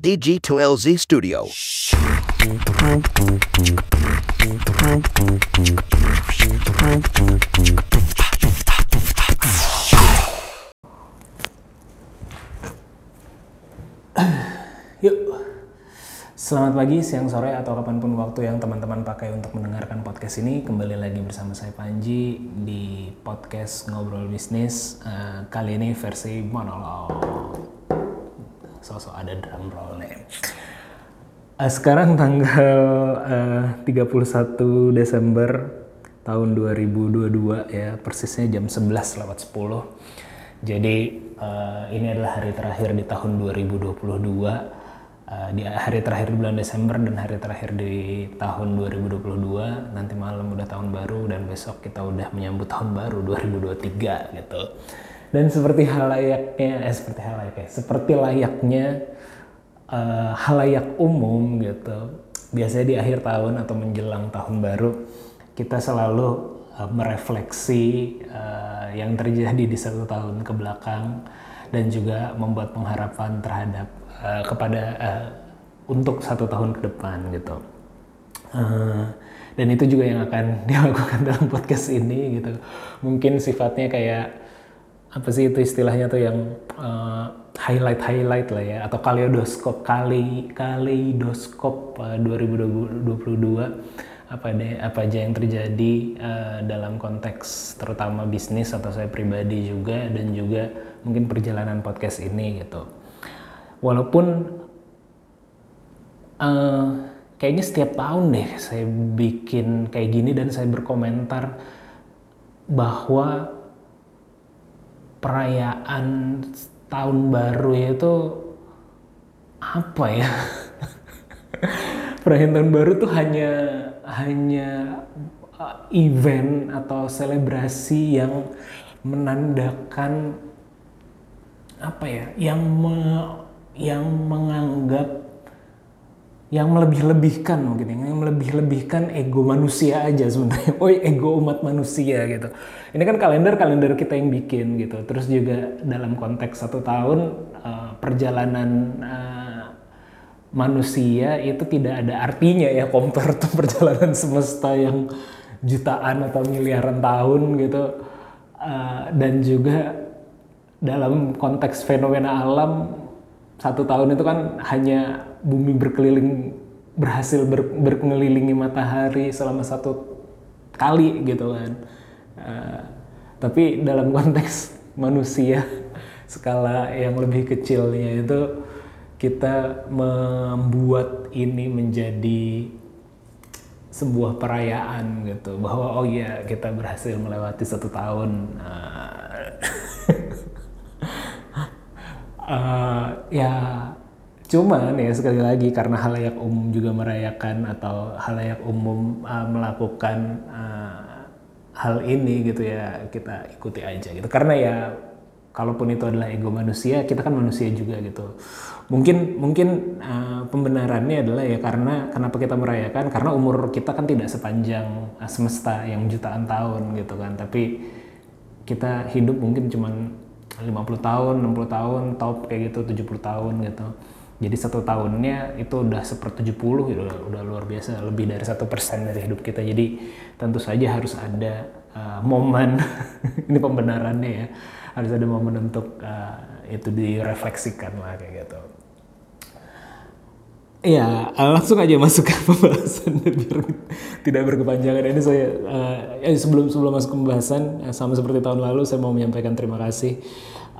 DG2LZ Studio. Yuk, selamat pagi, siang, sore, atau kapan pun waktu yang teman-teman pakai untuk mendengarkan podcast ini. Kembali lagi bersama saya Panji di podcast Ngobrol Bisnis. Eh, kali ini versi monolog. Sosok ada drum roll nih. Eh, sekarang tanggal eh, 31 Desember tahun 2022 ya, persisnya jam 11 lewat 10. Jadi eh, ini adalah hari terakhir di tahun 2022 Uh, di hari terakhir di bulan Desember dan hari terakhir di tahun 2022 nanti malam udah tahun baru dan besok kita udah menyambut tahun baru 2023 gitu dan seperti hal layaknya eh seperti hal layaknya seperti layaknya uh, halayak umum gitu biasanya di akhir tahun atau menjelang tahun baru kita selalu uh, merefleksi uh, yang terjadi di satu tahun ke belakang dan juga membuat pengharapan terhadap uh, kepada uh, untuk satu tahun ke depan gitu. Uh, dan itu juga yang akan dilakukan dalam podcast ini gitu. Mungkin sifatnya kayak apa sih itu istilahnya tuh yang uh, highlight highlight lah ya atau kaleidoskop kali kaleidoskop uh, 2022 apa deh apa aja yang terjadi uh, dalam konteks terutama bisnis atau saya pribadi juga dan juga mungkin perjalanan podcast ini gitu. Walaupun uh, kayaknya setiap tahun deh saya bikin kayak gini dan saya berkomentar bahwa perayaan tahun baru itu apa ya? Perayaan tahun baru tuh hanya hanya uh, event atau selebrasi yang menandakan apa ya? Yang me, yang menganggap yang melebih-lebihkan mungkin yang melebih-lebihkan ego manusia aja sebenarnya. Oh ego umat manusia gitu. Ini kan kalender kalender kita yang bikin gitu. Terus juga dalam konteks satu tahun uh, perjalanan uh, manusia itu tidak ada artinya ya compare to perjalanan semesta yang jutaan atau miliaran tahun gitu. Uh, dan juga dalam konteks fenomena alam satu tahun itu kan hanya bumi berkeliling berhasil ber, berkelilingi matahari selama satu kali gitu kan. Uh, tapi dalam konteks manusia skala yang lebih kecilnya itu kita membuat ini menjadi sebuah perayaan gitu. Bahwa oh iya kita berhasil melewati satu tahun. Uh, uh, ya cuman ya sekali lagi karena halayak umum juga merayakan atau halayak umum uh, melakukan uh, hal ini gitu ya kita ikuti aja gitu. Karena ya kalaupun itu adalah ego manusia kita kan manusia juga gitu. Mungkin mungkin uh, pembenarannya adalah ya karena kenapa kita merayakan? Karena umur kita kan tidak sepanjang uh, semesta yang jutaan tahun gitu kan. Tapi kita hidup mungkin cuman 50 tahun 60 tahun top kayak gitu 70 tahun gitu jadi satu tahunnya itu udah seper 70 gitu, udah, luar biasa lebih dari satu persen dari hidup kita jadi tentu saja harus ada uh, momen ini pembenarannya ya harus ada momen untuk uh, itu direfleksikan lah kayak gitu Ya, langsung aja masuk ke pembahasan biar tidak berkepanjangan. Ini saya uh, sebelum sebelum masuk ke pembahasan sama seperti tahun lalu saya mau menyampaikan terima kasih.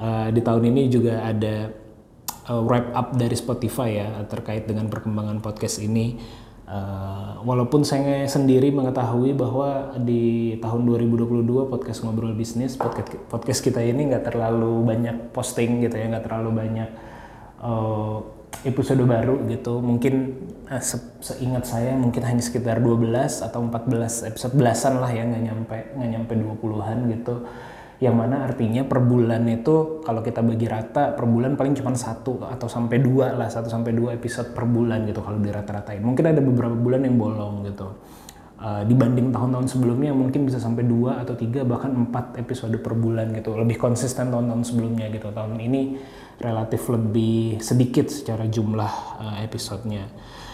Uh, di tahun ini juga ada uh, wrap up dari Spotify ya terkait dengan perkembangan podcast ini. Uh, walaupun saya sendiri mengetahui bahwa di tahun 2022 podcast ngobrol bisnis podcast podcast kita ini nggak terlalu banyak posting gitu ya nggak terlalu banyak uh, episode baru gitu mungkin uh, se seingat saya mungkin hanya sekitar 12 atau 14 episode belasan lah ya nggak nyampe nggak nyampe 20-an gitu yang mana artinya per bulan itu kalau kita bagi rata per bulan paling cuma satu atau sampai dua lah satu sampai dua episode per bulan gitu kalau dirata-ratain mungkin ada beberapa bulan yang bolong gitu uh, dibanding tahun-tahun sebelumnya mungkin bisa sampai dua atau tiga bahkan empat episode per bulan gitu lebih konsisten tahun-tahun sebelumnya gitu tahun ini relatif lebih sedikit secara jumlah uh, episodenya.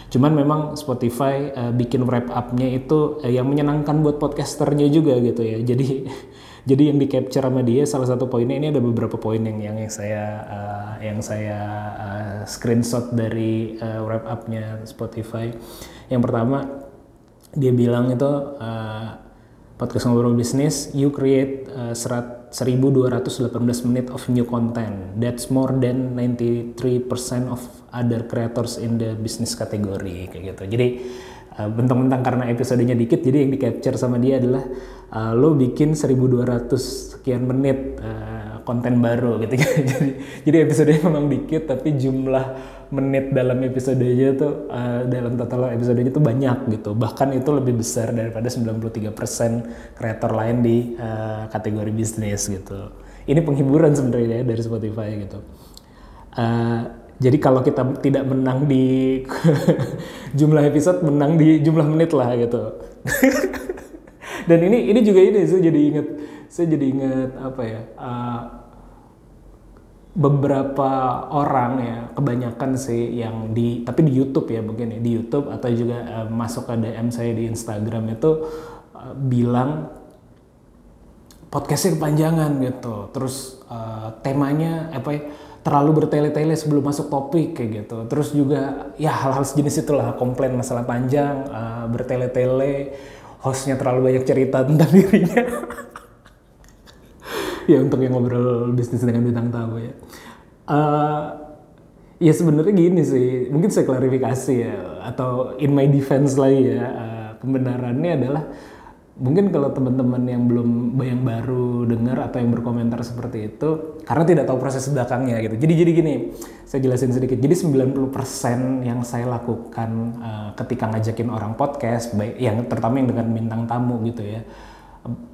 Cuman memang Spotify uh, bikin wrap up-nya itu uh, yang menyenangkan buat podcasternya juga gitu ya. Jadi jadi yang di capture sama dia salah satu poinnya ini ada beberapa poin yang yang, saya uh, yang saya uh, screenshot dari uh, wrap up-nya Spotify. Yang pertama dia bilang itu uh, podcast ngobrol bisnis you create uh, serat 1218 menit of new content. That's more than 93% of other creators in the business category kayak gitu. Jadi bentang-bentang karena episodenya dikit, jadi yang di capture sama dia adalah uh, lo bikin 1200 sekian menit uh, konten baru gitu. jadi jadi episodenya memang dikit tapi jumlah menit dalam episodenya tuh uh, dalam total episodenya tuh banyak gitu. Bahkan itu lebih besar daripada 93% kreator lain di uh, kategori bisnis gitu. Ini penghiburan sebenarnya ya dari Spotify gitu. Uh, jadi kalau kita tidak menang di jumlah episode menang di jumlah menit lah gitu dan ini ini juga ini saya jadi inget saya jadi inget apa ya uh, beberapa orang ya kebanyakan sih yang di tapi di YouTube ya mungkin ya di YouTube atau juga uh, masuk ke DM saya di Instagram itu uh, bilang podcastnya kepanjangan gitu. Terus uh, temanya apa ya terlalu bertele-tele sebelum masuk topik kayak gitu. Terus juga ya hal-hal sejenis itulah komplain masalah panjang uh, bertele-tele hostnya terlalu banyak cerita tentang dirinya ya untuk yang ngobrol bisnis dengan bintang tamu ya. Uh, ya sebenarnya gini sih, mungkin saya klarifikasi ya atau in my defense lagi ya. Uh, kebenarannya adalah mungkin kalau teman-teman yang belum yang baru dengar atau yang berkomentar seperti itu karena tidak tahu proses belakangnya gitu. Jadi jadi gini, saya jelasin sedikit. Jadi 90% yang saya lakukan uh, ketika ngajakin orang podcast baik yang terutama yang dengan bintang tamu gitu ya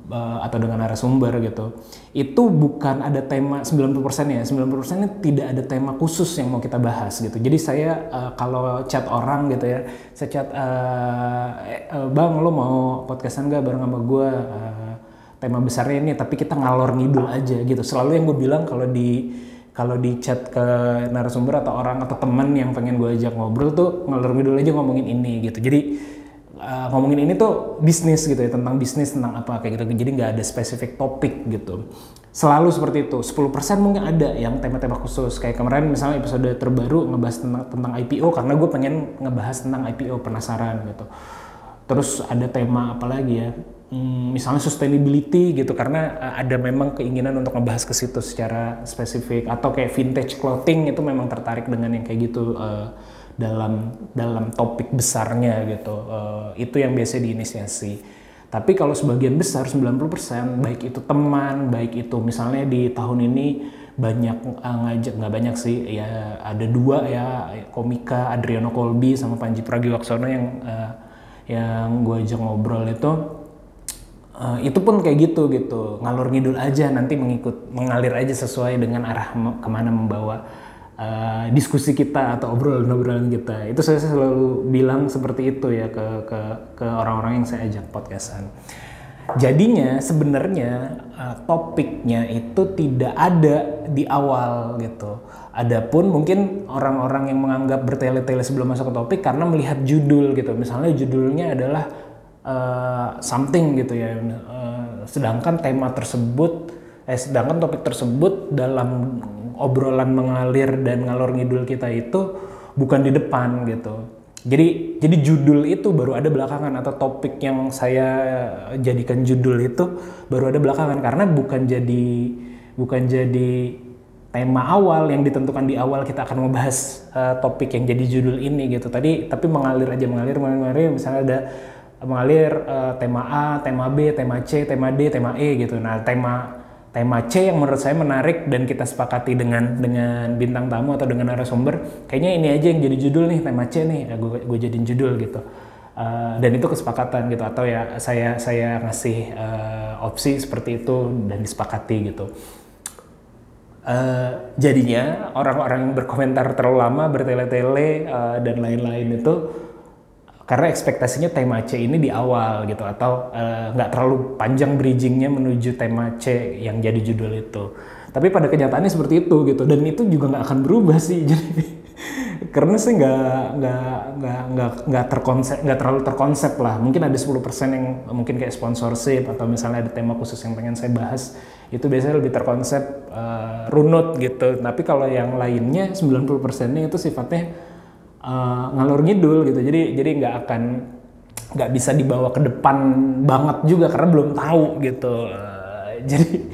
uh, atau dengan narasumber gitu itu bukan ada tema 90% ya 90% ini tidak ada tema khusus yang mau kita bahas gitu. Jadi saya uh, kalau chat orang gitu ya saya chat uh, uh, bang lo mau podcastan gak bareng sama gue uh, tema besarnya ini tapi kita ngalor ngidul aja gitu. Selalu yang gue bilang kalau di kalau di chat ke narasumber atau orang atau teman yang pengen gue ajak ngobrol tuh ngalor ngidul aja ngomongin ini gitu. Jadi uh, ngomongin ini tuh bisnis gitu ya tentang bisnis tentang apa kayak gitu. Jadi nggak ada spesifik topik gitu. Selalu seperti itu. 10% mungkin ada yang tema-tema khusus. Kayak kemarin misalnya episode terbaru ngebahas tentang, tentang IPO karena gue pengen ngebahas tentang IPO penasaran gitu. Terus ada tema apa lagi ya? Hmm, misalnya sustainability gitu karena uh, ada memang keinginan untuk ngebahas ke situ secara spesifik. Atau kayak vintage clothing itu memang tertarik dengan yang kayak gitu uh, dalam dalam topik besarnya gitu. Uh, itu yang biasa diinisiasi. Tapi kalau sebagian besar 90% baik itu teman, baik itu misalnya di tahun ini banyak uh, ngajak nggak banyak sih ya ada dua ya komika Adriano Colby sama Panji Pragiwaksono yang uh, yang gue ajak ngobrol itu uh, itu pun kayak gitu gitu ngalur ngidul aja nanti mengikut mengalir aja sesuai dengan arah ke mana membawa uh, diskusi kita atau obrolan-obrolan kita. Itu saya selalu bilang seperti itu ya ke ke ke orang-orang yang saya ajak podcastan. Jadinya sebenarnya uh, topiknya itu tidak ada di awal gitu. Adapun mungkin orang-orang yang menganggap bertele-tele sebelum masuk ke topik karena melihat judul gitu. Misalnya judulnya adalah uh, something gitu ya. Uh, sedangkan tema tersebut, eh, sedangkan topik tersebut dalam obrolan mengalir dan ngalor ngidul kita itu bukan di depan gitu. Jadi jadi judul itu baru ada belakangan atau topik yang saya jadikan judul itu baru ada belakangan karena bukan jadi bukan jadi tema awal yang ditentukan di awal kita akan membahas uh, topik yang jadi judul ini gitu. Tadi tapi mengalir aja mengalir mengalir misalnya ada mengalir uh, tema A, tema B, tema C, tema D, tema E gitu. Nah, tema tema C yang menurut saya menarik dan kita sepakati dengan dengan bintang tamu atau dengan narasumber kayaknya ini aja yang jadi judul nih tema C nih ya gue gue jadiin judul gitu. Uh, dan itu kesepakatan gitu atau ya saya saya ngasih uh, opsi seperti itu dan disepakati gitu. Uh, jadinya orang-orang yang berkomentar terlalu lama bertele-tele uh, dan lain-lain itu karena ekspektasinya tema C ini di awal gitu atau eh, nggak uh, terlalu panjang bridgingnya menuju tema C yang jadi judul itu. Tapi pada kenyataannya seperti itu gitu dan itu juga nggak akan berubah sih. Jadi karena sih nggak nggak nggak nggak nggak terkonsep nggak terlalu terkonsep lah. Mungkin ada 10% yang mungkin kayak sponsorship atau misalnya ada tema khusus yang pengen saya bahas itu biasanya lebih terkonsep uh, runut gitu. Tapi kalau yang lainnya 90% nya itu sifatnya uh, ngalur ngidul gitu jadi jadi nggak akan nggak bisa dibawa ke depan banget juga karena belum tahu gitu uh, jadi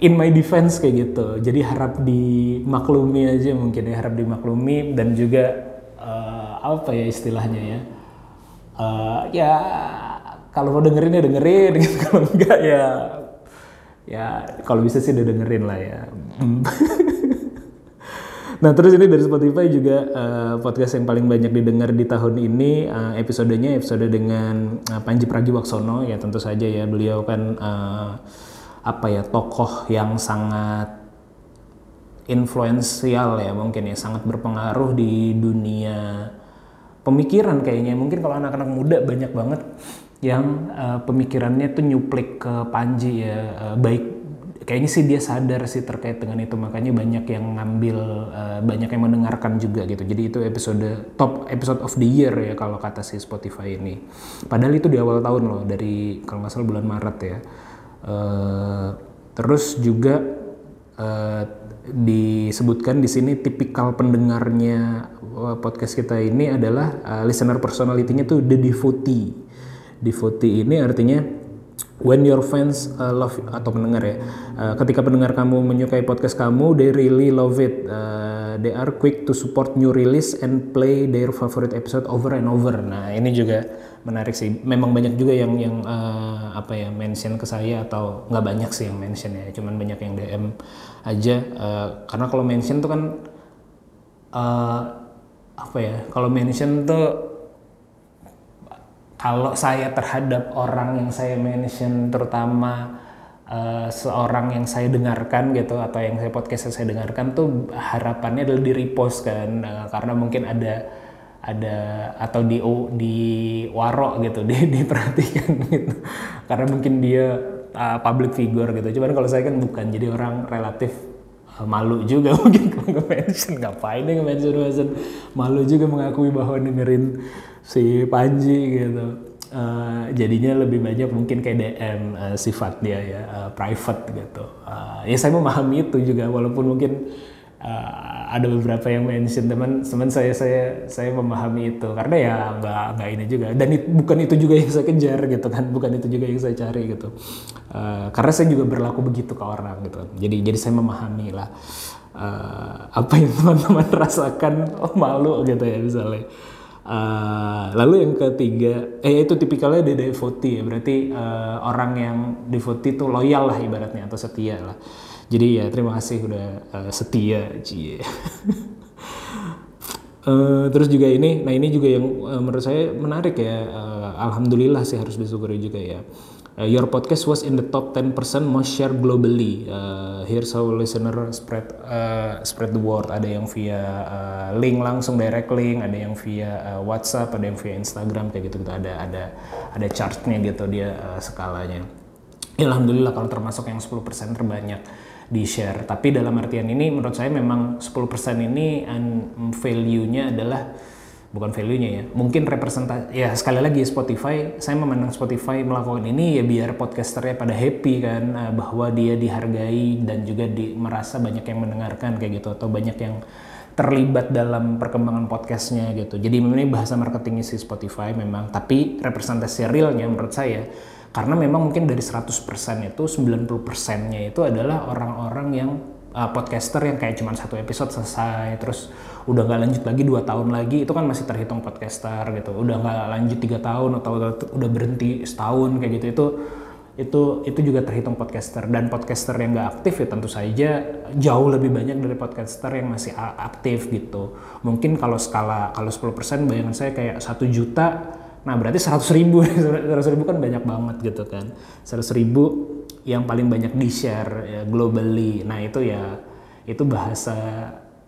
in my defense kayak gitu. Jadi harap dimaklumi aja mungkin ya harap dimaklumi dan juga uh, apa ya istilahnya ya. Uh, ya kalau mau dengerin ya dengerin gitu. Kalau enggak ya ya kalau bisa sih udah dengerin lah ya. nah terus ini dari Spotify juga uh, podcast yang paling banyak didengar di tahun ini uh, episodenya episode dengan uh, Panji Pragiwaksono. Ya tentu saja ya beliau kan uh, apa ya tokoh yang sangat influensial ya mungkin ya sangat berpengaruh di dunia pemikiran kayaknya. Mungkin kalau anak-anak muda banyak banget yang uh, pemikirannya tuh nyuplik ke Panji ya uh, baik kayaknya sih dia sadar sih terkait dengan itu. Makanya banyak yang ngambil uh, banyak yang mendengarkan juga gitu. Jadi itu episode top episode of the year ya kalau kata si Spotify ini. Padahal itu di awal tahun loh dari kalau nggak salah bulan Maret ya. Uh, terus juga uh, disebutkan di sini tipikal pendengarnya podcast kita ini adalah uh, listener personality-nya tuh the devotee. Devotee ini artinya when your fans uh, love atau pendengar ya uh, ketika pendengar kamu menyukai podcast kamu they really love it. Uh, they are quick to support new release and play their favorite episode over and over. Nah ini juga menarik sih. Memang banyak juga yang yang uh, apa ya mention ke saya atau nggak banyak sih yang mention ya cuman banyak yang DM aja. Uh, karena kalau mention tuh kan uh, apa ya kalau mention tuh kalau saya terhadap orang yang saya mention terutama uh, seorang yang saya dengarkan gitu atau yang saya podcast saya dengarkan tuh harapannya adalah di repost kan uh, karena mungkin ada ada atau di di waro gitu di diperhatikan gitu. Karena mungkin dia uh, public figure gitu. Cuman kalau saya kan bukan jadi orang relatif malu juga mungkin kalau nge-mention. Ngapain nih nge-mention mention malu juga mengakui bahwa dengerin si Panji gitu. Uh, jadinya lebih banyak mungkin kayak DM uh, sifat dia ya uh, private gitu. Uh, ya saya memahami itu juga walaupun mungkin uh, ada beberapa yang mention teman teman saya saya saya memahami itu. Karena ya nggak nggak ini juga. Dan it, bukan itu juga yang saya kejar gitu kan bukan itu juga yang saya cari gitu. Uh, karena saya juga berlaku begitu ke orang gitu. Jadi jadi saya memahami lah uh, apa yang teman-teman rasakan. Oh malu gitu ya misalnya Uh, lalu yang ketiga, eh itu tipikalnya dia devotee ya, berarti uh, orang yang devotee itu loyal lah ibaratnya atau setia lah. Jadi ya terima kasih udah uh, setia, cie. uh, terus juga ini, nah ini juga yang uh, menurut saya menarik ya. Uh, Alhamdulillah sih harus disyukuri juga ya. Uh, your podcast was in the top 10% most share globally. Uh, here's how listener spread uh, spread the word. Ada yang via uh, link langsung direct link, ada yang via uh, WhatsApp, ada yang via Instagram kayak gitu. gitu. Ada ada ada chartnya gitu dia uh, skalanya. Ya, Alhamdulillah kalau termasuk yang 10% terbanyak di share. Tapi dalam artian ini menurut saya memang 10% ini value-nya adalah bukan value-nya ya. Mungkin representasi ya sekali lagi Spotify, saya memandang Spotify melakukan ini ya biar podcasternya pada happy kan eh, bahwa dia dihargai dan juga di, merasa banyak yang mendengarkan kayak gitu atau banyak yang terlibat dalam perkembangan podcastnya gitu. Jadi memang ini bahasa marketingnya si Spotify memang, tapi representasi realnya menurut saya karena memang mungkin dari 100% itu 90%-nya itu adalah orang-orang yang uh, podcaster yang kayak cuma satu episode selesai terus udah nggak lanjut lagi dua tahun lagi itu kan masih terhitung podcaster gitu. Udah nggak lanjut tiga tahun atau udah berhenti setahun kayak gitu. Itu itu itu juga terhitung podcaster. Dan podcaster yang nggak aktif ya tentu saja jauh lebih banyak dari podcaster yang masih aktif gitu. Mungkin kalau skala kalau 10% bayangan saya kayak satu juta Nah berarti 100 ribu, 100 ribu kan banyak banget gitu kan. 100 ribu yang paling banyak di share ya, globally. Nah itu ya itu bahasa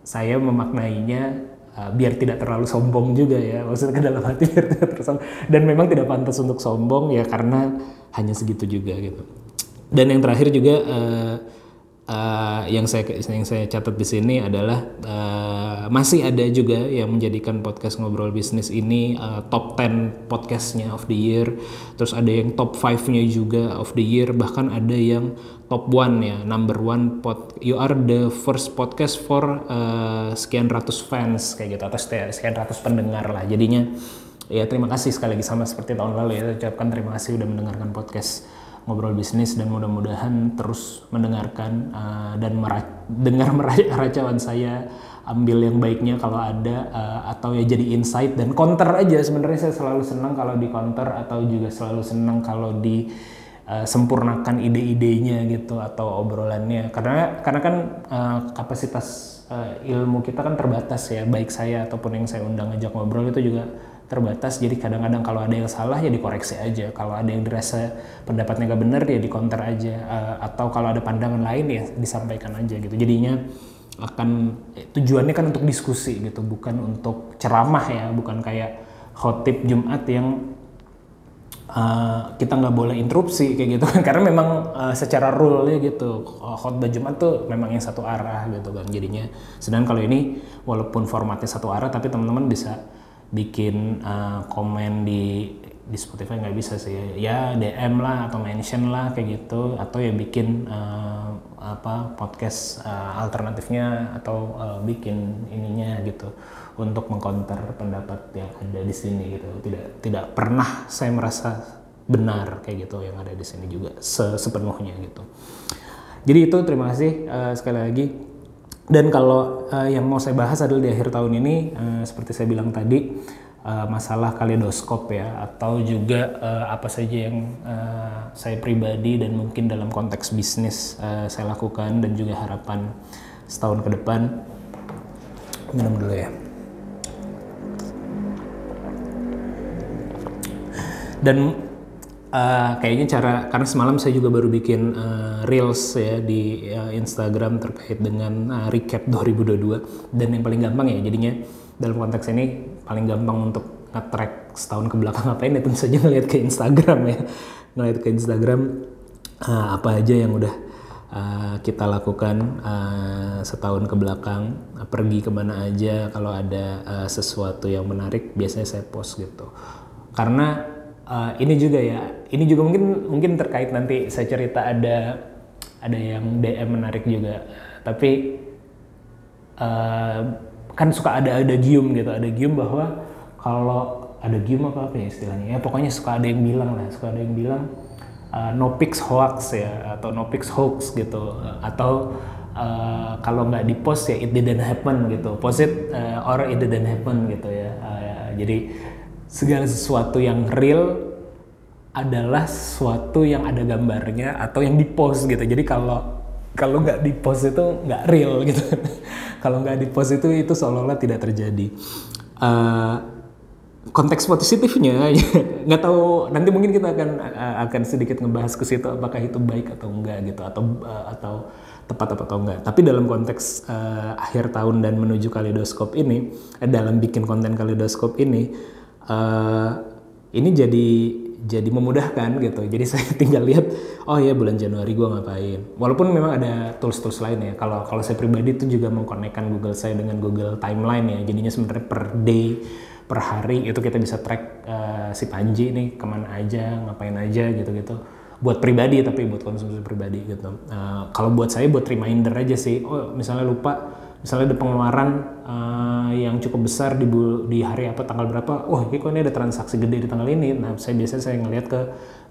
saya memaknainya uh, biar tidak terlalu sombong juga ya. Maksudnya ke dalam hati biar tidak terlalu Dan memang tidak pantas untuk sombong ya karena hanya segitu juga gitu. Dan yang terakhir juga uh, uh, yang saya yang saya catat di sini adalah uh, masih ada juga yang menjadikan podcast ngobrol bisnis ini uh, top 10 podcastnya of the year. Terus ada yang top 5-nya juga of the year. Bahkan ada yang top one ya number one pod you are the first podcast for uh, sekian ratus fans kayak gitu. Atau sekian ratus pendengar lah. Jadinya ya terima kasih sekali lagi sama seperti tahun lalu ya. Ucapkan terima kasih udah mendengarkan podcast ngobrol bisnis dan mudah-mudahan terus mendengarkan uh, dan mera dengar meracauan saya ambil yang baiknya kalau ada uh, atau ya jadi insight dan counter aja. Sebenarnya saya selalu senang kalau di counter atau juga selalu senang kalau di uh, sempurnakan ide-idenya gitu atau obrolannya. Karena karena kan uh, kapasitas uh, ilmu kita kan terbatas ya baik saya ataupun yang saya undang ngajak ngobrol itu juga terbatas. Jadi kadang-kadang kalau ada yang salah ya dikoreksi aja. Kalau ada yang dirasa pendapatnya gak benar ya dikonter aja. Uh, atau kalau ada pandangan lain ya disampaikan aja gitu. Jadinya akan tujuannya kan untuk diskusi gitu bukan untuk ceramah ya. Bukan kayak khotib Jumat yang uh, kita nggak boleh interupsi kayak gitu. Kan karena memang uh, secara rule ya gitu khotbah Jumat tuh memang yang satu arah gitu kan jadinya. Sedangkan kalau ini walaupun formatnya satu arah tapi teman-teman bisa bikin uh, komen di di Spotify nggak bisa sih. Ya DM lah atau mention lah kayak gitu. Atau ya bikin uh, apa podcast uh, alternatifnya atau uh, bikin ininya gitu untuk mengcounter pendapat yang ada di sini gitu. Tidak tidak pernah saya merasa benar kayak gitu yang ada di sini juga se sepenuhnya gitu. Jadi itu terima kasih uh, sekali lagi dan kalau uh, yang mau saya bahas adalah di akhir tahun ini, uh, seperti saya bilang tadi, uh, masalah kaleidoskop ya, atau juga uh, apa saja yang uh, saya pribadi dan mungkin dalam konteks bisnis uh, saya lakukan dan juga harapan setahun ke depan. Minum dulu ya. Dan Uh, kayaknya cara karena semalam saya juga baru bikin uh, reels ya di uh, Instagram terkait dengan uh, recap 2022 dan yang paling gampang ya jadinya dalam konteks ini paling gampang untuk nge-track setahun ke belakang ngapain ya tentu saja ngeliat ke Instagram ya. Ngeliat ke Instagram uh, apa aja yang udah uh, kita lakukan uh, setahun ke belakang uh, pergi ke mana aja. Kalau ada uh, sesuatu yang menarik biasanya saya post gitu. Karena uh, ini juga ya. Ini juga mungkin mungkin terkait nanti saya cerita ada ada yang DM menarik juga. Tapi uh, kan suka ada ada gium gitu. Ada gium bahwa kalau ada gium apa apa ya istilahnya? Ya pokoknya suka ada yang bilang lah. Suka ada yang bilang uh, no pics hoax ya atau no pics hoax gitu. Atau uh, kalau nggak di post ya it didn't happen gitu. Post it uh, or it didn't happen gitu ya. Uh, jadi segala sesuatu yang real adalah sesuatu yang ada gambarnya atau yang di post gitu. Jadi kalau kalau nggak di post itu nggak real gitu. kalau nggak di post itu itu seolah-olah tidak terjadi. Uh, konteks positifnya nggak tahu nanti mungkin kita akan akan sedikit ngebahas ke situ apakah itu baik atau enggak gitu atau uh, atau tepat atau enggak. Tapi dalam konteks uh, akhir tahun dan menuju kaleidoskop ini, eh, dalam bikin konten kaleidoskop ini, uh, ini jadi jadi memudahkan gitu. Jadi saya tinggal lihat, oh ya bulan Januari gue ngapain. Walaupun memang ada tools-tools lain ya. Kalau kalau saya pribadi itu juga mengkonekkan Google saya dengan Google Timeline ya. Jadinya sebenarnya per day, per hari itu kita bisa track uh, si Panji nih ke mana aja, ngapain aja gitu-gitu. Buat pribadi tapi buat konsumsi pribadi gitu. Uh, kalau buat saya buat reminder aja sih. Oh misalnya lupa misalnya ada pengeluaran uh, yang cukup besar di di hari apa tanggal berapa oh ini kok ini ada transaksi gede di tanggal ini. Nah saya biasanya saya ngelihat ke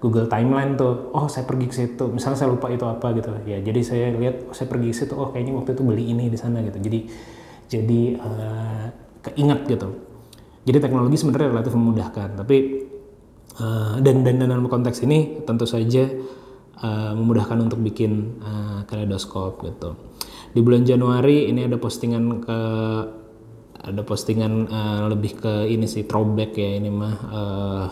Google Timeline tuh oh saya pergi ke situ. Misalnya saya lupa itu apa gitu. Ya jadi saya lihat oh, saya pergi ke situ oh kayaknya waktu itu beli ini di sana gitu. Jadi jadi uh, keinget gitu. Jadi teknologi sebenarnya relatif memudahkan tapi uh, dan, dan dan dalam konteks ini tentu saja uh, memudahkan untuk bikin uh, kaleidoskop gitu di bulan Januari ini ada postingan ke ada postingan uh, lebih ke ini sih throwback ya ini mah uh,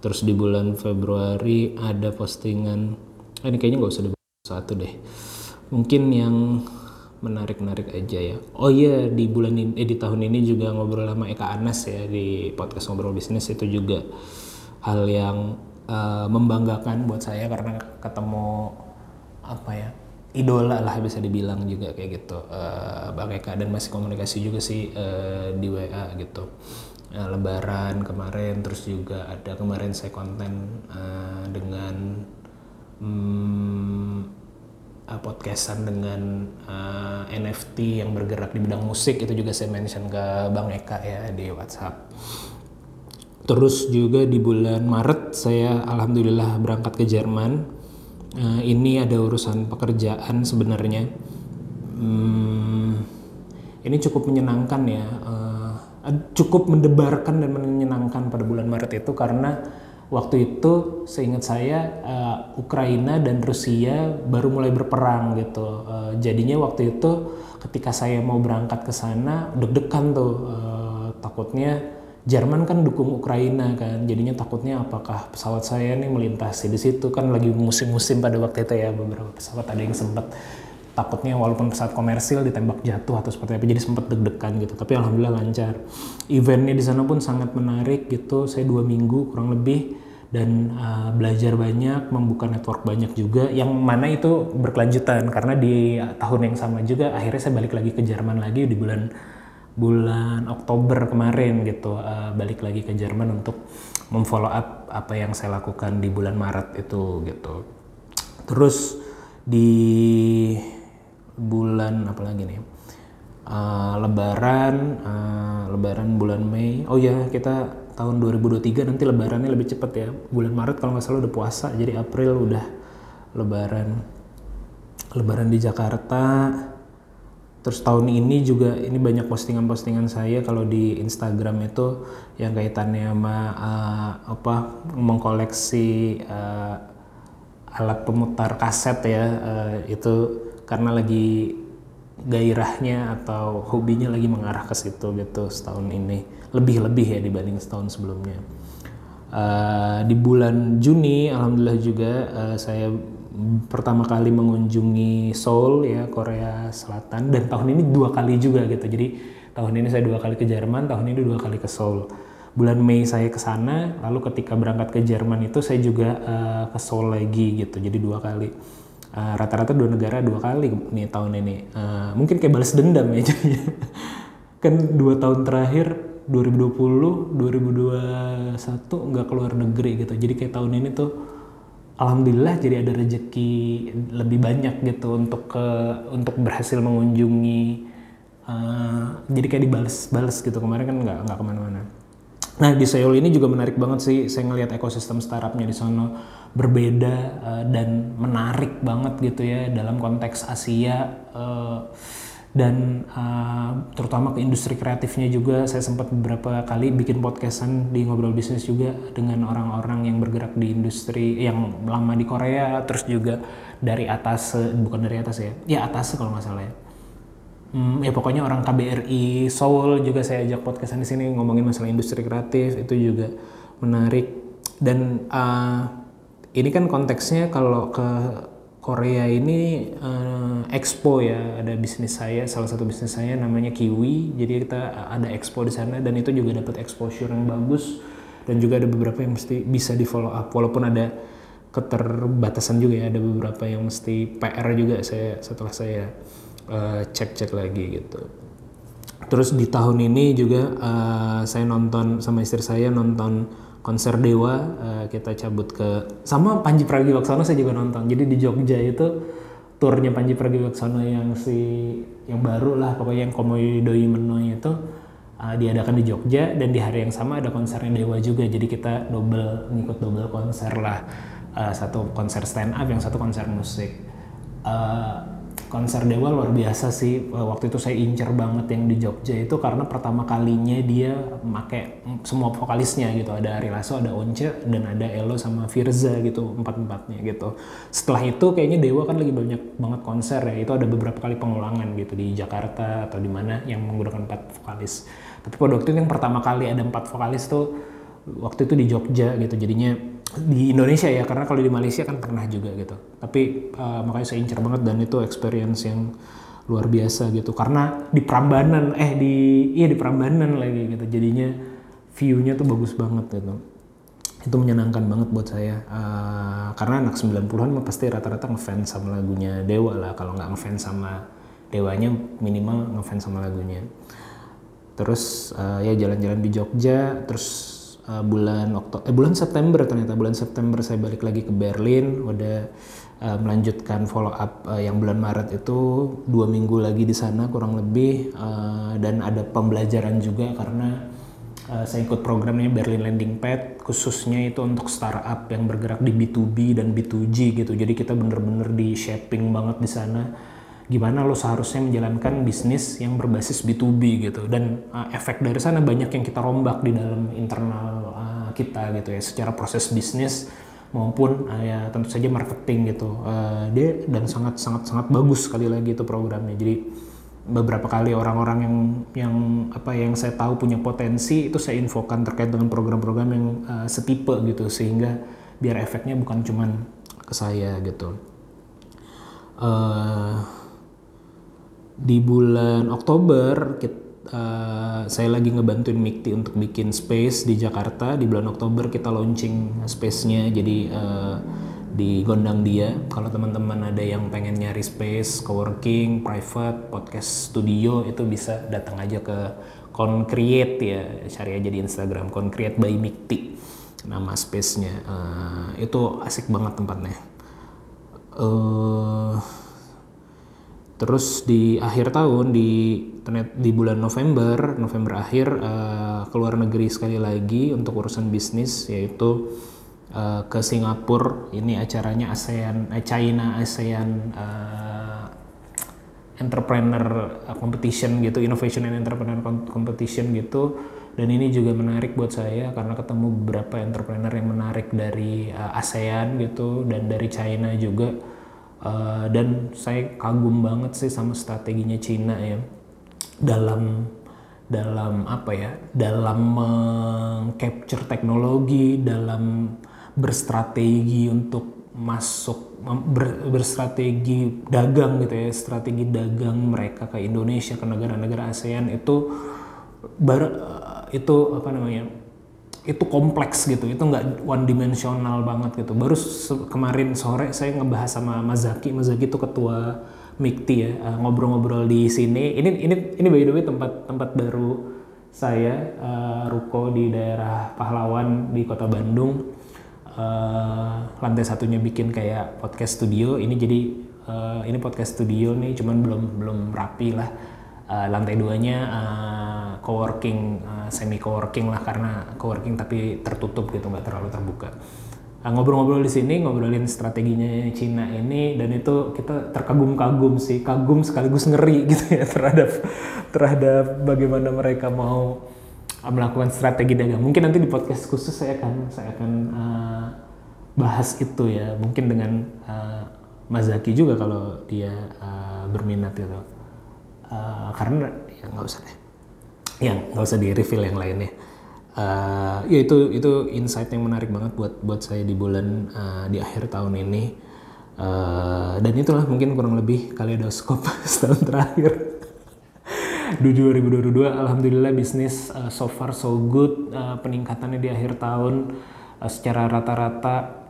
terus di bulan Februari ada postingan eh, ini kayaknya nggak usah di satu deh. Mungkin yang menarik-menarik aja ya. Oh iya di bulan ini eh, di tahun ini juga ngobrol sama Eka Anas ya di podcast ngobrol bisnis itu juga hal yang uh, membanggakan buat saya karena ketemu apa ya idola lah bisa dibilang juga kayak gitu. Uh, Bang Eka dan masih komunikasi juga sih uh, di WA gitu. Uh, Lebaran kemarin terus juga ada kemarin saya konten uh, dengan um, podcastan dengan uh, NFT yang bergerak di bidang musik itu juga saya mention ke Bang Eka ya di WhatsApp. Terus juga di bulan Maret saya alhamdulillah berangkat ke Jerman uh, ini ada urusan pekerjaan sebenarnya. Hmm, ini cukup menyenangkan ya. Uh, cukup mendebarkan dan menyenangkan pada bulan Maret itu karena waktu itu seingat saya uh, Ukraina dan Rusia baru mulai berperang gitu. Uh, jadinya waktu itu ketika saya mau berangkat ke sana deg-degan tuh. Uh, takutnya Jerman kan dukung Ukraina kan, jadinya takutnya apakah pesawat saya nih melintasi di situ. Kan lagi musim-musim pada waktu itu ya beberapa pesawat ada yang sempat takutnya walaupun pesawat komersil ditembak jatuh atau seperti apa jadi sempat deg-degan gitu. Tapi alhamdulillah lancar. Eventnya di sana pun sangat menarik gitu saya dua minggu kurang lebih dan uh, belajar banyak membuka network banyak juga yang mana itu berkelanjutan. Karena di tahun yang sama juga akhirnya saya balik lagi ke Jerman lagi di bulan bulan Oktober kemarin gitu uh, balik lagi ke Jerman untuk memfollow up apa yang saya lakukan di bulan Maret itu gitu. Terus di bulan apa lagi nih? Uh, lebaran, uh, Lebaran bulan Mei. Oh ya kita tahun 2023 nanti Lebarannya lebih cepat ya. Bulan Maret kalau nggak salah udah puasa, jadi April udah Lebaran. Lebaran di Jakarta Terus tahun ini juga ini banyak postingan-postingan saya kalau di Instagram itu yang kaitannya sama uh, apa mengkoleksi uh, alat pemutar kaset ya uh, itu karena lagi gairahnya atau hobinya lagi mengarah ke situ gitu setahun ini lebih-lebih ya dibanding setahun sebelumnya. Uh, di bulan Juni alhamdulillah juga uh, saya pertama kali mengunjungi Seoul ya Korea Selatan. Dan tahun ini dua kali juga gitu. Jadi tahun ini saya dua kali ke Jerman tahun ini dua kali ke Seoul. Bulan Mei saya ke sana lalu ketika berangkat ke Jerman itu saya juga uh, ke Seoul lagi gitu. Jadi dua kali. Rata rata-rata dua negara dua kali nih tahun ini. Uh, mungkin kayak balas dendam ya. Jadinya kan dua tahun terakhir 2020 2021 nggak keluar negeri gitu. Jadi kayak tahun ini tuh alhamdulillah jadi ada rezeki lebih banyak gitu untuk ke untuk berhasil mengunjungi uh, jadi kayak dibales-bales gitu. Kemarin kan nggak nggak ke mana-mana. Nah di Seoul ini juga menarik banget sih. Saya ngelihat ekosistem startupnya di sana berbeda uh, dan menarik banget gitu ya dalam konteks Asia uh, dan uh, terutama ke industri kreatifnya juga saya sempat beberapa kali bikin podcastan di ngobrol bisnis juga dengan orang-orang yang bergerak di industri yang lama di Korea terus juga dari atas bukan dari atas ya ya atas kalau nggak salah ya. Hmm, ya pokoknya orang KBRI Seoul juga saya ajak podcastan di sini ngomongin masalah industri kreatif itu juga menarik. Dan uh, ini kan konteksnya kalau ke Korea ini uh, expo ya. Ada bisnis saya salah satu bisnis saya namanya Kiwi. Jadi kita ada expo di sana dan itu juga dapat exposure yang bagus. Dan juga ada beberapa yang mesti bisa di follow up. Walaupun ada keterbatasan juga ya. Ada beberapa yang mesti PR juga saya setelah saya uh, cek-cek lagi gitu. Terus di tahun ini juga uh, saya nonton sama istri saya nonton konser Dewa uh, kita cabut ke sama Panji Pragiwaksono saya juga nonton. Jadi di Jogja itu turnya Panji Pragiwaksono yang si yang baru lah pokoknya yang Komodo Menoy itu uh, diadakan di Jogja. Dan di hari yang sama ada konsernya Dewa juga. Jadi kita double ngikut double konser lah. Uh, satu konser stand up yang satu konser musik. Uh, konser Dewa luar biasa sih. Eh, waktu itu saya incer banget yang di Jogja itu karena pertama kalinya dia make semua vokalisnya gitu. Ada Ari ada Once dan ada Elo sama Firza gitu empat empatnya gitu. Setelah itu kayaknya Dewa kan lagi banyak banget konser ya. Itu ada beberapa kali pengulangan gitu di Jakarta atau di mana yang menggunakan empat vokalis. Tapi pada waktu itu yang pertama kali ada empat vokalis tuh waktu itu di Jogja gitu. Jadinya di Indonesia ya karena kalau di Malaysia kan pernah juga gitu. Tapi uh, makanya saya incer banget dan itu experience yang luar biasa gitu. Karena di Prambanan eh di iya di Prambanan lagi gitu. Jadinya view-nya tuh bagus banget gitu. Itu menyenangkan banget buat saya. Uh, karena anak 90-an mah pasti rata-rata ngefans sama lagunya Dewa lah. Kalau nggak ngefans sama Dewanya minimal ngefans sama lagunya. Terus uh, ya jalan-jalan di Jogja terus uh, bulan Oktober eh bulan September ternyata. Bulan September saya balik lagi ke Berlin. Udah uh, melanjutkan follow up uh, yang bulan Maret itu dua minggu lagi di sana kurang lebih. Uh, dan ada pembelajaran juga karena uh, saya ikut programnya Berlin Landing Pad. Khususnya itu untuk startup yang bergerak di B2B dan B2G gitu. Jadi kita bener-bener di shaping banget di sana. Gimana lo seharusnya menjalankan bisnis yang berbasis B2B gitu. Dan uh, efek dari sana banyak yang kita rombak di dalam internal kita gitu ya secara proses bisnis maupun uh, ya tentu saja marketing gitu. Uh, dia dan sangat sangat sangat bagus sekali lagi itu programnya. Jadi beberapa kali orang-orang yang yang apa yang saya tahu punya potensi itu saya infokan terkait dengan program-program yang uh, setipe gitu sehingga biar efeknya bukan cuman ke saya gitu. Uh, di bulan Oktober kita, uh, saya lagi ngebantuin Mikti untuk bikin space di Jakarta. Di bulan Oktober kita launching space-nya jadi uh, di Gondang Dia. Kalau teman-teman ada yang pengen nyari space coworking private podcast studio itu bisa datang aja ke Concreate ya. Cari aja di Instagram Concreate by Mikti nama space-nya. Uh, itu asik banget tempatnya. Uh, Terus di akhir tahun di di bulan November, November akhir uh, keluar negeri sekali lagi untuk urusan bisnis yaitu uh, ke Singapura. Ini acaranya ASEAN, eh, China ASEAN uh, Entrepreneur Competition gitu, Innovation and Entrepreneur Competition gitu. Dan ini juga menarik buat saya karena ketemu beberapa entrepreneur yang menarik dari uh, ASEAN gitu dan dari China juga Uh, dan saya kagum banget sih sama strateginya Cina ya. Dalam dalam apa ya? Dalam mengcapture teknologi dalam berstrategi untuk masuk ber, berstrategi dagang gitu ya strategi dagang mereka ke Indonesia ke negara-negara ASEAN itu bar, itu apa namanya itu kompleks gitu itu nggak one dimensional banget gitu. Baru kemarin sore saya ngebahas sama Mazaki Mazaki itu ketua Mikti ya uh, ngobrol-ngobrol di sini. Ini ini ini by the way tempat tempat baru saya uh, ruko di daerah Pahlawan di kota Bandung. Uh, lantai satunya bikin kayak podcast studio. Ini jadi uh, ini podcast studio nih cuman belum belum rapi lah uh, lantai duanya uh, coworking uh, semi coworking lah karena coworking tapi tertutup gitu nggak terlalu terbuka. Ngobrol ngobrol-ngobrol di sini ngobrolin strateginya Cina ini dan itu kita terkagum-kagum sih kagum sekaligus ngeri gitu ya terhadap terhadap bagaimana mereka mau melakukan strategi dagang. Mungkin nanti di podcast khusus saya akan saya akan uh, bahas itu ya. Mungkin dengan uh, Mazaki juga kalau dia uh, berminat gitu uh, karena ya nggak usah deh. Ya nggak usah di reveal yang lainnya. Uh, ya itu itu insight yang menarik banget buat buat saya di bulan uh, di akhir tahun ini. Uh, dan itulah mungkin kurang lebih kaleidoskop setahun terakhir. Di 2022 alhamdulillah bisnis uh, so far so good. Uh, peningkatannya di akhir tahun uh, secara rata-rata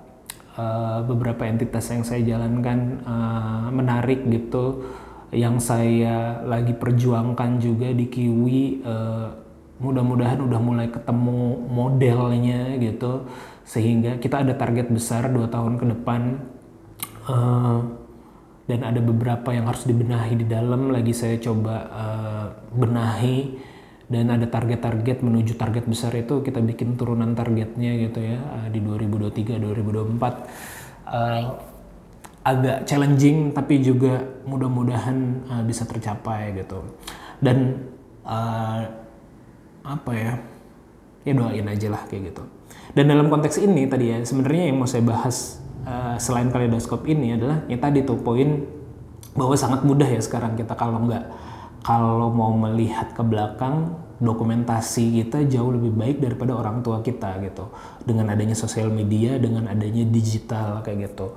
uh, beberapa entitas yang saya jalankan uh, menarik gitu yang saya lagi perjuangkan juga di Kiwi uh, mudah-mudahan udah mulai ketemu modelnya gitu. Sehingga kita ada target besar dua tahun ke depan uh, dan ada beberapa yang harus dibenahi di dalam. Lagi saya coba uh, benahi dan ada target-target menuju target besar itu kita bikin turunan targetnya gitu ya uh, di 2023 2024 uh, agak challenging tapi juga mudah-mudahan uh, bisa tercapai gitu. Dan uh, apa ya ya doain aja lah kayak gitu. Dan dalam konteks ini tadi ya sebenarnya yang mau saya bahas uh, selain kaleidoskop ini adalah yang tadi tuh poin bahwa sangat mudah ya sekarang kita kalau nggak kalau mau melihat ke belakang dokumentasi kita jauh lebih baik daripada orang tua kita gitu. Dengan adanya sosial media dengan adanya digital kayak gitu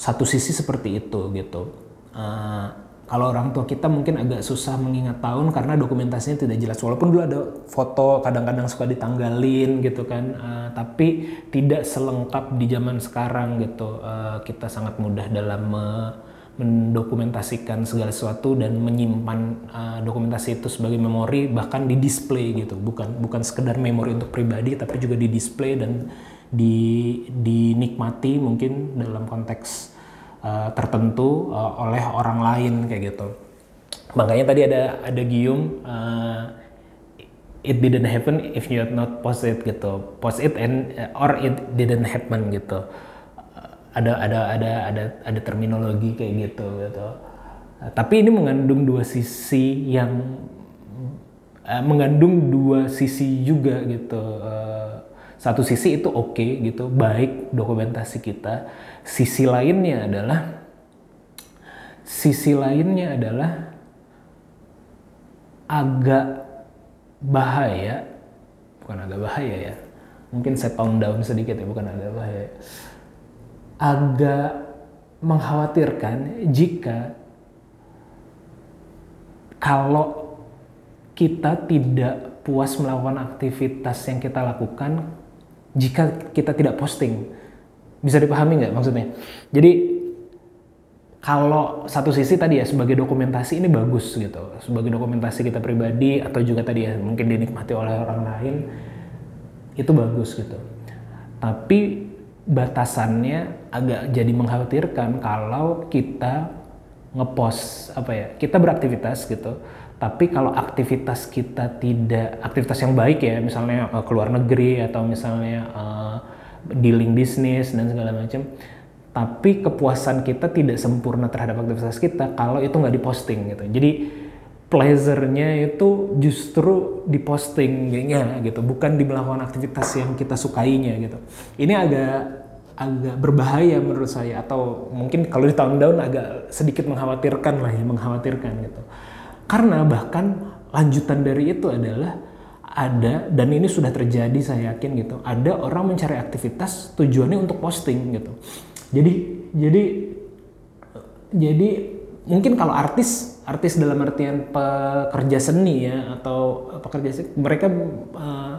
satu sisi seperti itu gitu uh, kalau orang tua kita mungkin agak susah mengingat tahun karena dokumentasinya tidak jelas. Walaupun dulu ada foto kadang-kadang suka ditanggalin gitu kan, uh, tapi tidak selengkap di zaman sekarang gitu. Uh, kita sangat mudah dalam uh, mendokumentasikan segala sesuatu dan menyimpan uh, dokumentasi itu sebagai memori bahkan di display gitu. Bukan bukan sekedar memori untuk pribadi tapi juga di display dan di dinikmati mungkin dalam konteks uh, tertentu uh, oleh orang lain kayak gitu. Makanya tadi ada ada gium uh, it didn't happen if you had not post it gitu. Post it and or it didn't happen gitu. ada ada ada ada ada terminologi kayak gitu gitu. Uh, tapi ini mengandung dua sisi yang uh, mengandung dua sisi juga gitu. Uh, satu sisi itu oke okay, gitu, baik dokumentasi kita Sisi lainnya adalah sisi lainnya adalah agak bahaya, bukan agak bahaya ya. Mungkin saya tone down sedikit ya, bukan agak bahaya. Agak mengkhawatirkan jika kalau kita tidak puas melakukan aktivitas yang kita lakukan jika kita tidak posting bisa dipahami nggak maksudnya? Jadi kalau satu sisi tadi ya sebagai dokumentasi ini bagus gitu, sebagai dokumentasi kita pribadi atau juga tadi ya mungkin dinikmati oleh orang lain itu bagus gitu. Tapi batasannya agak jadi mengkhawatirkan kalau kita ngepost apa ya kita beraktivitas gitu tapi kalau aktivitas kita tidak aktivitas yang baik ya misalnya uh, keluar negeri atau misalnya uh, dealing bisnis dan segala macam tapi kepuasan kita tidak sempurna terhadap aktivitas kita kalau itu nggak diposting gitu. Jadi pleasure-nya itu justru dipostingnya gitu. Bukan di melakukan aktivitas yang kita sukainya gitu. Ini agak agak berbahaya menurut saya atau mungkin kalau di tahun-tahun agak sedikit mengkhawatirkan lah ya mengkhawatirkan gitu karena bahkan lanjutan dari itu adalah ada dan ini sudah terjadi saya yakin gitu ada orang mencari aktivitas tujuannya untuk posting gitu. Jadi jadi jadi mungkin kalau artis artis dalam artian pekerja seni ya atau pekerja seni mereka uh,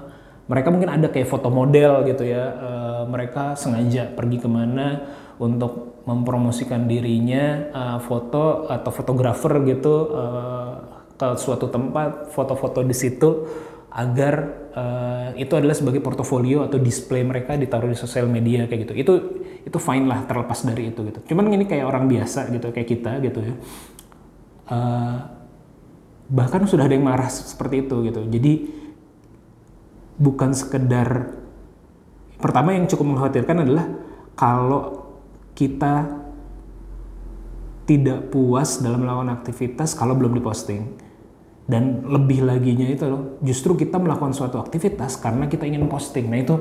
mereka mungkin ada kayak foto model gitu ya uh, mereka sengaja pergi ke mana untuk mempromosikan dirinya uh, foto atau fotografer gitu uh, ke suatu tempat foto-foto di situ agar uh, itu adalah sebagai portofolio atau display mereka ditaruh di sosial media kayak gitu. Itu itu fine lah terlepas dari itu gitu. Cuman ini kayak orang biasa gitu kayak kita gitu ya. Uh, bahkan sudah ada yang marah seperti itu gitu. Jadi bukan sekedar pertama yang cukup mengkhawatirkan adalah kalau kita tidak puas dalam melakukan aktivitas kalau belum diposting. Dan lebih laginya itu loh justru kita melakukan suatu aktivitas karena kita ingin posting. Nah itu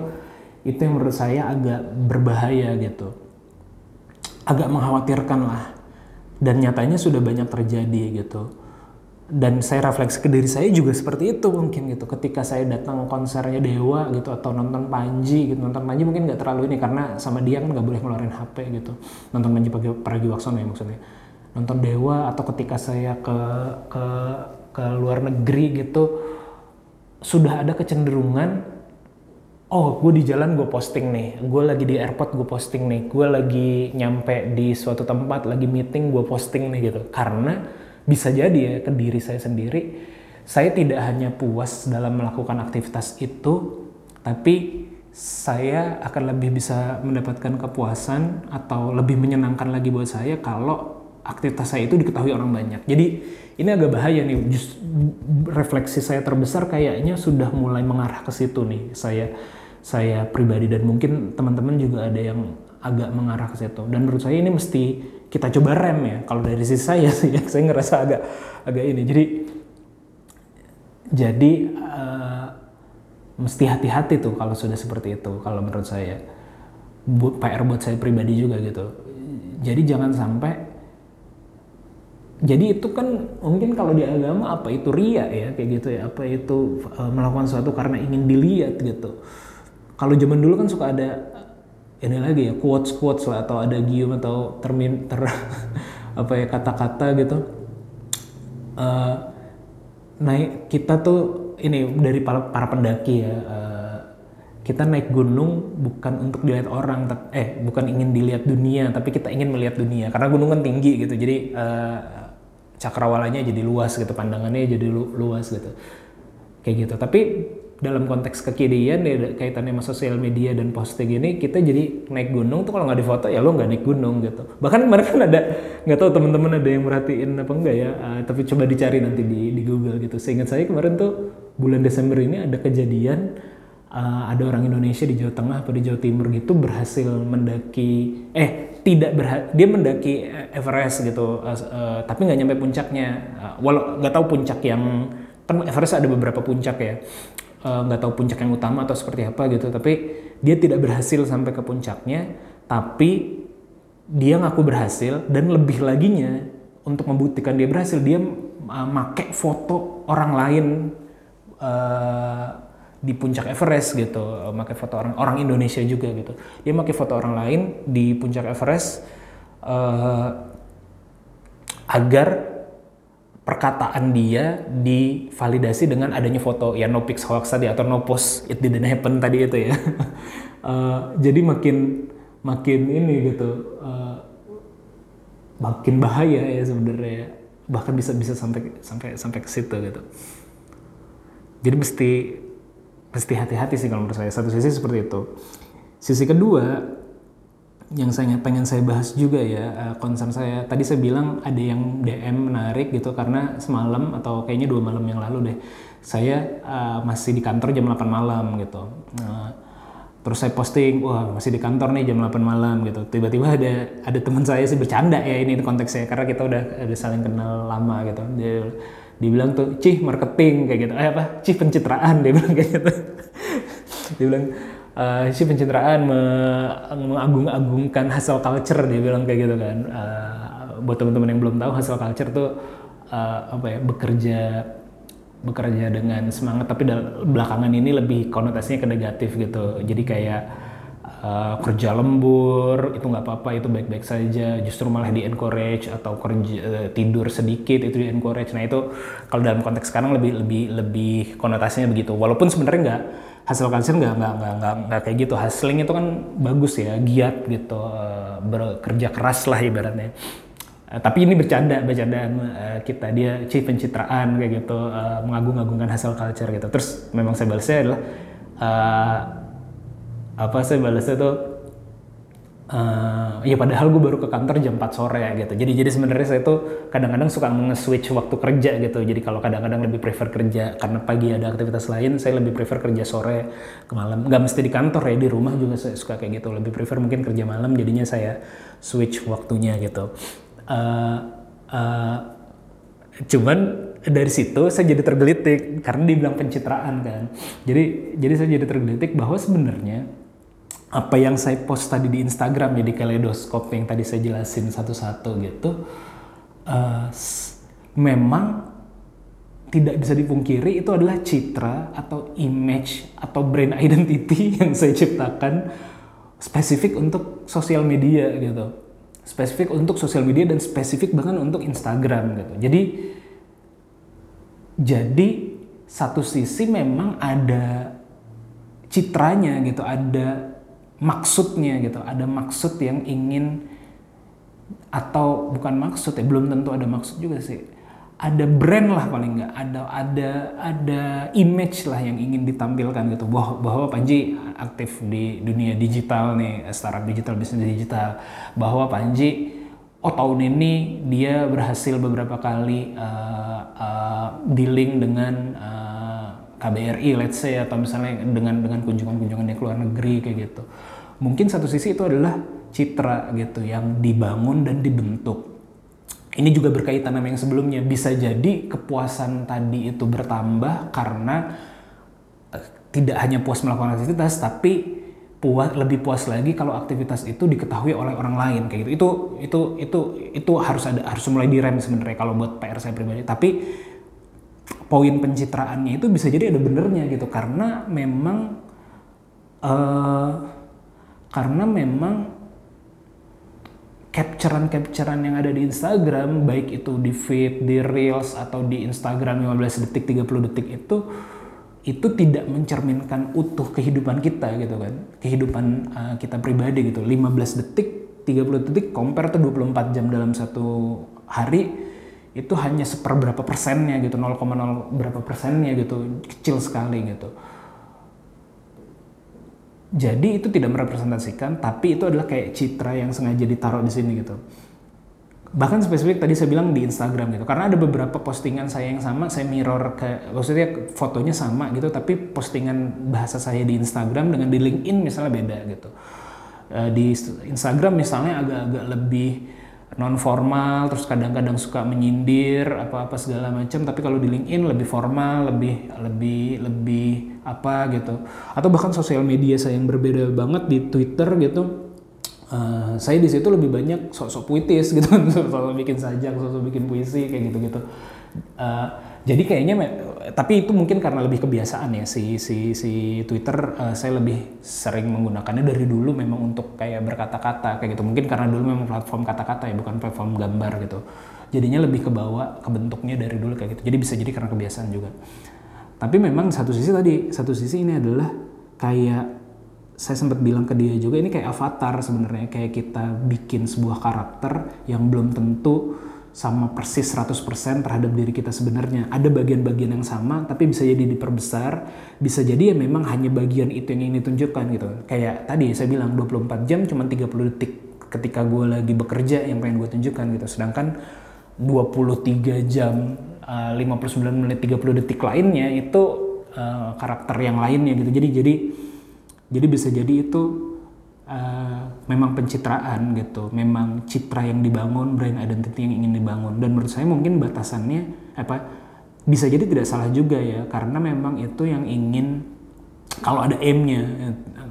itu yang menurut saya agak berbahaya gitu. Agak mengkhawatirkan lah. Dan nyatanya sudah banyak terjadi gitu dan saya refleksi ke diri saya juga seperti itu mungkin gitu. Ketika saya datang konsernya Dewa gitu atau nonton Panji gitu. Nonton Panji mungkin nggak terlalu ini karena sama dia kan nggak boleh ngeluarin HP gitu. Nonton Panji Pragiwaksono ya maksudnya. Nonton Dewa atau ketika saya ke ke ke luar negeri gitu sudah ada kecenderungan oh gue di jalan gue posting nih. Gue lagi di airport gue posting nih. Gue lagi nyampe di suatu tempat lagi meeting gue posting nih gitu. Karena bisa jadi ya ke diri saya sendiri saya tidak hanya puas dalam melakukan aktivitas itu tapi saya akan lebih bisa mendapatkan kepuasan atau lebih menyenangkan lagi buat saya kalau aktivitas saya itu diketahui orang banyak jadi ini agak bahaya nih. Just refleksi saya terbesar kayaknya sudah mulai mengarah ke situ nih. Saya saya pribadi dan mungkin teman-teman juga ada yang agak mengarah ke situ. Dan menurut saya ini mesti kita coba rem ya. Kalau dari sisi saya sih, ya, saya ngerasa agak agak ini. Jadi jadi uh, mesti hati-hati tuh kalau sudah seperti itu. Kalau menurut saya, PR buat saya pribadi juga gitu. Jadi jangan sampai jadi itu kan mungkin kalau di agama apa itu ria ya kayak gitu ya apa itu uh, melakukan sesuatu karena ingin dilihat gitu kalau zaman dulu kan suka ada ini lagi ya quotes quotes lah atau ada gium atau termin ter apa ya kata-kata gitu. Uh, naik kita tuh ini dari para, para pendaki ya uh, kita naik gunung bukan untuk dilihat orang eh bukan ingin dilihat dunia tapi kita ingin melihat dunia karena gunung kan tinggi gitu. Jadi uh, cakrawalanya jadi luas gitu pandangannya jadi lu, luas gitu. Kayak gitu. Tapi dalam konteks kekinian ya kaitannya sama sosial media dan posting ini kita jadi naik gunung tuh kalau nggak difoto ya lo nggak naik gunung gitu. Bahkan kemarin kan ada nggak tahu teman-teman ada yang merhatiin apa enggak ya uh, tapi coba dicari nanti di di Google gitu. Seingat saya kemarin tuh bulan Desember ini ada kejadian uh, ada orang Indonesia di Jawa Tengah atau di Jawa Timur gitu berhasil mendaki eh tidak berha dia mendaki Everest gitu uh, uh, tapi nggak nyampe puncaknya. Uh, walau nggak tahu puncak yang kan Everest ada beberapa puncak ya. Eh, nggak uh, tahu puncak yang utama atau seperti apa gitu tapi dia tidak berhasil sampai ke puncaknya tapi dia ngaku berhasil dan lebih laginya untuk membuktikan dia berhasil dia uh, make foto orang lain uh, di puncak Everest gitu, make foto orang orang Indonesia juga gitu. Dia make foto orang lain di puncak Everest uh, agar perkataan dia divalidasi dengan adanya foto. Ya no pics hoax tadi atau no post it didn't happen tadi itu ya. Uh, jadi makin makin ini gitu uh, makin bahaya ya sebenarnya. Bahkan bisa bisa sampai sampai sampai ke situ gitu. Jadi mesti mesti hati-hati sih kalau menurut saya. Satu sisi seperti itu. Sisi kedua yang saya pengen saya bahas juga ya uh, concern saya. Tadi saya bilang ada yang DM menarik gitu karena semalam atau kayaknya dua malam yang lalu deh saya uh, masih di kantor jam 8 malam gitu. Uh, terus saya posting wah masih di kantor nih jam 8 malam gitu. Tiba-tiba ada ada teman saya sih bercanda ya ini konteksnya karena kita udah ada saling kenal lama gitu. Dia dibilang tuh cih marketing kayak gitu. Eh apa? Cih pencitraan dia bilang kayak gitu. Dia bilang uh, si pencitraan mengagung-agungkan hasil culture dia bilang kayak gitu kan. Uh, buat teman-teman yang belum tahu hasil culture tuh uh, apa ya bekerja bekerja dengan semangat tapi belakangan ini lebih konotasinya ke negatif gitu. Jadi kayak uh, kerja lembur itu nggak apa-apa itu baik-baik saja. Justru malah di encourage atau kerja uh, tidur sedikit itu di encourage nah itu kalau dalam konteks sekarang lebih lebih lebih konotasinya begitu. Walaupun sebenarnya nggak hasil kanser nggak nggak nggak nggak kayak gitu. Hustling itu kan bagus ya giat gitu uh, bekerja keras lah ibaratnya. Uh, tapi ini bercanda bercandaan uh, kita dia pencitraan kayak gitu mengagung-agungkan hasil culture gitu. Terus memang saya balasnya adalah apa saya balasnya tuh uh, ya padahal gue baru ke kantor jam 4 sore gitu. Jadi jadi sebenarnya saya tuh kadang-kadang suka nge-switch waktu kerja gitu. Jadi kalau kadang-kadang lebih prefer kerja karena pagi ada aktivitas lain, saya lebih prefer kerja sore ke malam. Gak mesti di kantor ya, di rumah juga saya suka kayak gitu. Lebih prefer mungkin kerja malam jadinya saya switch waktunya gitu. Uh, uh, cuman dari situ saya jadi tergelitik karena dibilang pencitraan kan. Jadi jadi saya jadi tergelitik bahwa sebenarnya apa yang saya post tadi di Instagram ya di kaleidoskop yang tadi saya jelasin satu-satu gitu uh, memang tidak bisa dipungkiri itu adalah citra atau image atau brand identity yang saya ciptakan spesifik untuk sosial media gitu. Spesifik untuk sosial media dan spesifik bahkan untuk Instagram gitu. Jadi jadi satu sisi memang ada citranya gitu ada maksudnya gitu. Ada maksud yang ingin atau bukan maksud ya belum tentu ada maksud juga sih. Ada brand lah paling nggak. Ada ada ada image lah yang ingin ditampilkan gitu. Bahwa bahwa Panji aktif di dunia digital nih startup digital bisnis digital. Bahwa Panji oh tahun ini dia berhasil beberapa kali uh, uh, dealing dengan uh, KBRI let's say atau misalnya dengan dengan kunjungan-kunjungan di luar negeri kayak gitu mungkin satu sisi itu adalah citra gitu yang dibangun dan dibentuk. Ini juga berkaitan sama yang sebelumnya. Bisa jadi kepuasan tadi itu bertambah karena uh, tidak hanya puas melakukan aktivitas, tapi puas lebih puas lagi kalau aktivitas itu diketahui oleh orang lain kayak gitu. Itu itu itu itu harus ada harus mulai direm sebenarnya kalau buat PR saya pribadi. Tapi poin pencitraannya itu bisa jadi ada benernya gitu karena memang uh, karena memang capturean-capturean yang ada di Instagram baik itu di feed, di reels atau di Instagram 15 detik, 30 detik itu itu tidak mencerminkan utuh kehidupan kita gitu kan. Kehidupan uh, kita pribadi gitu. 15 detik, 30 detik compare tuh 24 jam dalam satu hari itu hanya seperberapa persennya gitu 0,0 berapa persennya gitu kecil sekali gitu jadi itu tidak merepresentasikan tapi itu adalah kayak citra yang sengaja ditaruh di sini gitu. Bahkan spesifik tadi saya bilang di Instagram gitu. Karena ada beberapa postingan saya yang sama saya mirror ke maksudnya fotonya sama gitu tapi postingan bahasa saya di Instagram dengan di LinkedIn misalnya beda gitu. Eh, di Instagram misalnya agak-agak lebih non formal terus kadang-kadang suka menyindir apa-apa segala macam. Tapi kalau di LinkedIn lebih formal lebih lebih lebih apa gitu. Atau bahkan sosial media saya yang berbeda banget di Twitter gitu. Uh, saya di situ lebih banyak sok-sok puitis gitu. Sok-sok bikin sajak sok-sok bikin puisi kayak gitu-gitu. Uh, jadi kayaknya tapi itu mungkin karena lebih kebiasaan ya si si si Twitter uh, saya lebih sering menggunakannya dari dulu memang untuk kayak berkata-kata kayak gitu. Mungkin karena dulu memang platform kata-kata ya bukan platform gambar gitu. Jadinya lebih ke bawah ke bentuknya dari dulu kayak gitu. Jadi bisa jadi karena kebiasaan juga. Tapi memang satu sisi tadi satu sisi ini adalah kayak saya sempat bilang ke dia juga ini kayak avatar sebenarnya. Kayak kita bikin sebuah karakter yang belum tentu sama persis 100% terhadap diri kita sebenarnya. Ada bagian-bagian yang sama tapi bisa jadi diperbesar, bisa jadi ya memang hanya bagian itu yang ingin ditunjukkan gitu. Kayak tadi saya bilang 24 jam cuma 30 detik ketika gue lagi bekerja yang pengen gue tunjukkan gitu. Sedangkan 23 jam uh, 59 menit 30 detik lainnya itu uh, karakter yang lainnya gitu. Jadi jadi jadi bisa jadi itu uh, memang pencitraan gitu, memang citra yang dibangun, brand identity yang ingin dibangun. Dan menurut saya mungkin batasannya apa bisa jadi tidak salah juga ya, karena memang itu yang ingin kalau ada M-nya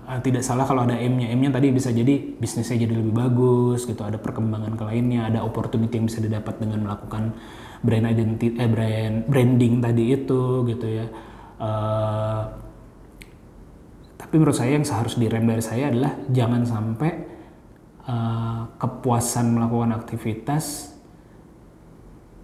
uh, tidak salah kalau ada M-nya. M-nya tadi bisa jadi bisnisnya jadi lebih bagus gitu, ada perkembangan ke lainnya, ada opportunity yang bisa didapat dengan melakukan brand identity eh brand branding tadi itu gitu ya. Uh, tapi menurut saya yang seharus direm dari saya adalah jangan sampai uh, kepuasan melakukan aktivitas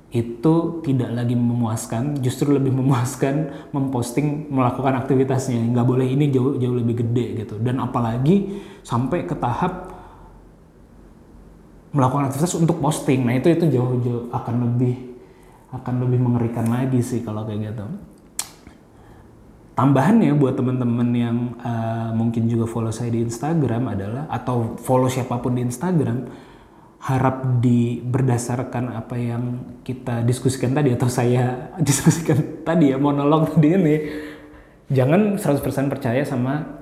itu tidak lagi memuaskan, justru lebih memuaskan memposting melakukan aktivitasnya. Nggak boleh ini jauh jauh lebih gede gitu. Dan apalagi sampai ke tahap melakukan aktivitas untuk posting. Nah itu itu jauh-jauh akan lebih akan lebih mengerikan lagi sih kalau kayak gitu tambahannya buat teman-teman yang uh, mungkin juga follow saya di Instagram adalah atau follow siapa pun di Instagram harap di berdasarkan apa yang kita diskusikan tadi atau saya diskusikan tadi ya monolog tadi ini jangan 100% percaya sama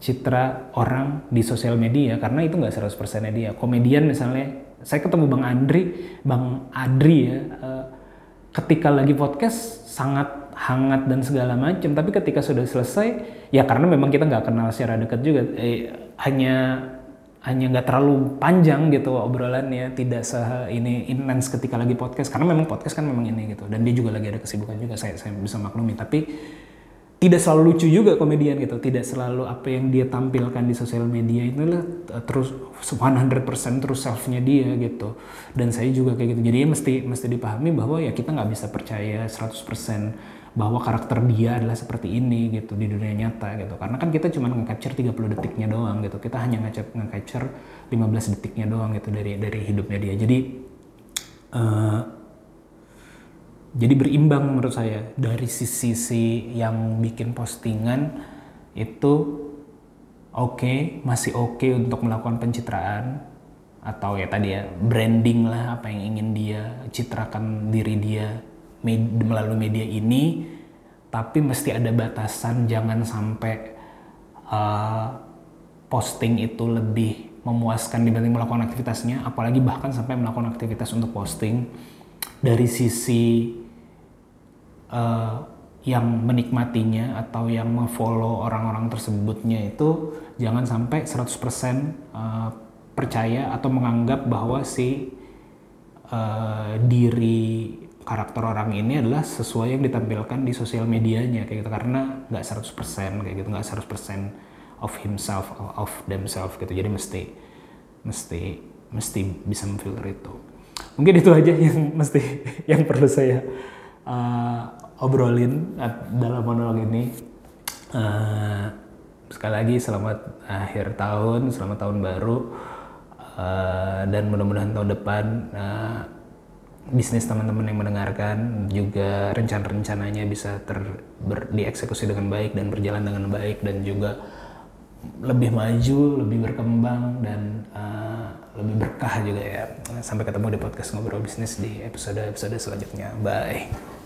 citra orang di sosial media karena itu nggak 100% dia. Komedian misalnya saya ketemu Bang Andri Bang Adri ya uh, ketika lagi podcast sangat hangat dan segala macam tapi ketika sudah selesai ya karena memang kita nggak kenal secara dekat juga eh, hanya hanya nggak terlalu panjang gitu obrolannya tidak se ini intens ketika lagi podcast. Karena memang podcast kan memang ini gitu. Dan dia juga lagi ada kesibukan juga saya saya bisa maklumi. Tapi tidak selalu lucu juga komedian gitu. Tidak selalu apa yang dia tampilkan di sosial media itu eh, terus 100% terus selfnya dia gitu. Dan saya juga kayak gitu. Jadi ya mesti mesti dipahami bahwa ya kita nggak bisa percaya 100% bahwa karakter dia adalah seperti ini gitu di dunia nyata gitu. Karena kan kita cuma nge-capture 30 detiknya doang gitu. Kita hanya nge-capture 15 detiknya doang gitu dari dari hidupnya dia. Jadi uh, jadi berimbang menurut saya. Dari sisi yang bikin postingan itu oke okay, masih oke okay untuk melakukan pencitraan atau ya tadi ya branding lah apa yang ingin dia citrakan diri dia med melalui media ini tapi mesti ada batasan jangan sampai uh, posting itu lebih memuaskan dibanding melakukan aktivitasnya apalagi bahkan sampai melakukan aktivitas untuk posting dari sisi uh, yang menikmatinya atau yang memfollow orang-orang tersebutnya itu jangan sampai 100% uh, percaya atau menganggap bahwa si uh, diri karakter orang ini adalah sesuai yang ditampilkan di sosial medianya kayak gitu. Karena nggak 100% kayak gitu. Nggak 100% of himself of themselves gitu. Jadi mesti mesti mesti bisa memfilter itu. Mungkin itu aja yang mesti yang perlu saya uh, obrolin dalam monolog ini. Uh, sekali lagi selamat akhir tahun selamat tahun baru uh, dan mudah-mudahan tahun depan uh, bisnis teman-teman yang mendengarkan juga rencana-rencananya bisa ter ber, dieksekusi dengan baik dan berjalan dengan baik dan juga lebih maju, lebih berkembang dan uh, lebih berkah juga ya. Sampai ketemu di podcast ngobrol bisnis di episode-episode selanjutnya. Bye.